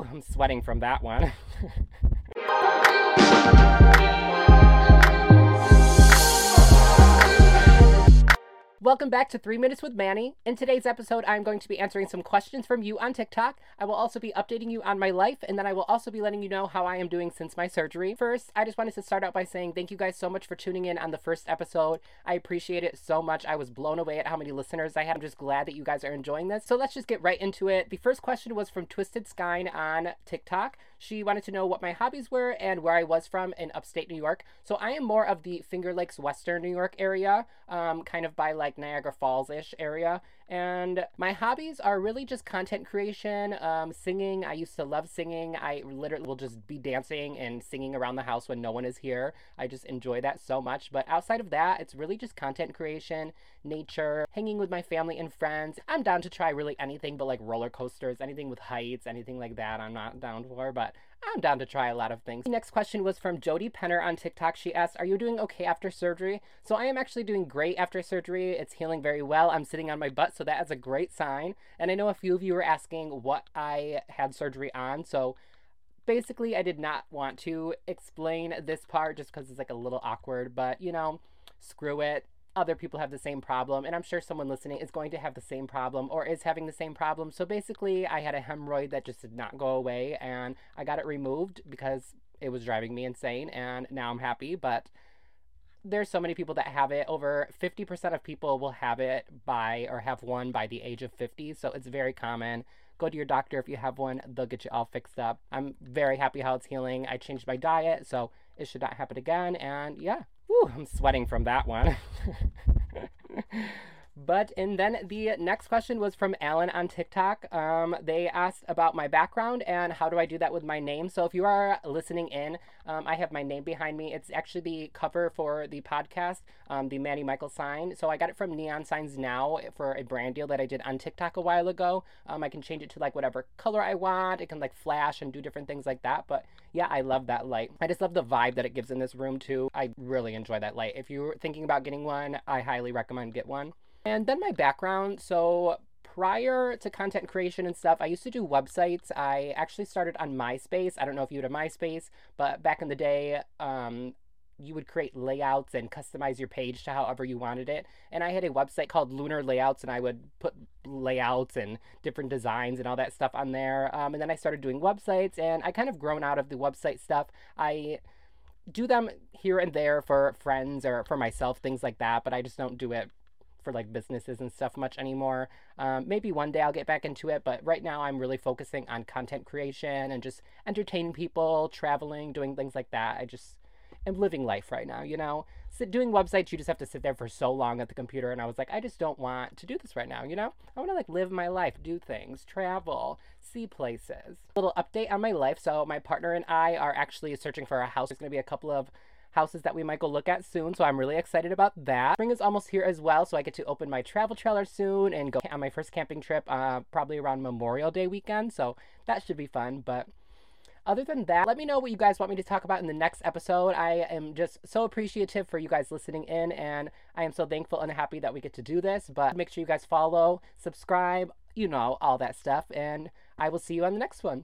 Whew, I'm sweating from that one. Welcome back to 3 Minutes with Manny. In today's episode, I'm going to be answering some questions from you on TikTok. I will also be updating you on my life, and then I will also be letting you know how I am doing since my surgery. First, I just wanted to start out by saying thank you guys so much for tuning in on the first episode. I appreciate it so much. I was blown away at how many listeners I had. I'm just glad that you guys are enjoying this. So let's just get right into it. The first question was from Twisted Skine on TikTok. She wanted to know what my hobbies were and where I was from in upstate New York. So I am more of the Finger Lakes, Western New York area, um, kind of by like Niagara Falls ish area. And my hobbies are really just content creation, um, singing. I used to love singing. I literally will just be dancing and singing around the house when no one is here. I just enjoy that so much. But outside of that, it's really just content creation, nature, hanging with my family and friends. I'm down to try really anything but like roller coasters, anything with heights, anything like that. I'm not down for, but I'm down to try a lot of things. Next question was from Jody Penner on TikTok. She asked, Are you doing okay after surgery? So I am actually doing great after surgery. It's healing very well. I'm sitting on my butt, so that is a great sign. And I know a few of you were asking what I had surgery on. So basically, I did not want to explain this part just because it's like a little awkward, but you know, screw it other people have the same problem, and I'm sure someone listening is going to have the same problem or is having the same problem. So basically, I had a hemorrhoid that just did not go away, and I got it removed because it was driving me insane, and now I'm happy. But there's so many people that have it. Over 50% of people will have it by or have one by the age of 50, so it's very common. Go to your doctor if you have one, they'll get you all fixed up. I'm very happy how it's healing. I changed my diet, so it should not happen again, and yeah. Whew, I'm sweating from that one. But and then the next question was from Alan on TikTok. Um, they asked about my background and how do I do that with my name. So if you are listening in, um, I have my name behind me. It's actually the cover for the podcast, um, the Manny Michael sign. So I got it from Neon Signs Now for a brand deal that I did on TikTok a while ago. Um, I can change it to like whatever color I want. It can like flash and do different things like that. But yeah, I love that light. I just love the vibe that it gives in this room too. I really enjoy that light. If you're thinking about getting one, I highly recommend get one. And then my background. So prior to content creation and stuff, I used to do websites. I actually started on MySpace. I don't know if you had a MySpace, but back in the day, um, you would create layouts and customize your page to however you wanted it. And I had a website called Lunar Layouts, and I would put layouts and different designs and all that stuff on there. Um, and then I started doing websites, and I kind of grown out of the website stuff. I do them here and there for friends or for myself, things like that, but I just don't do it for like businesses and stuff much anymore. Um, maybe one day I'll get back into it, but right now I'm really focusing on content creation and just entertaining people, traveling, doing things like that. I just am living life right now, you know? So doing websites, you just have to sit there for so long at the computer, and I was like, I just don't want to do this right now, you know? I want to like live my life, do things, travel, see places. Little update on my life. So my partner and I are actually searching for a house. There's going to be a couple of houses that we might go look at soon. So I'm really excited about that. Spring is almost here as well, so I get to open my travel trailer soon and go on my first camping trip uh, probably around Memorial Day weekend. So that should be fun. But other than that, let me know what you guys want me to talk about in the next episode. I am just so appreciative for you guys listening in, and I am so thankful and happy that we get to do this. But make sure you guys follow, subscribe, you know, all that stuff, and I will see you on the next one.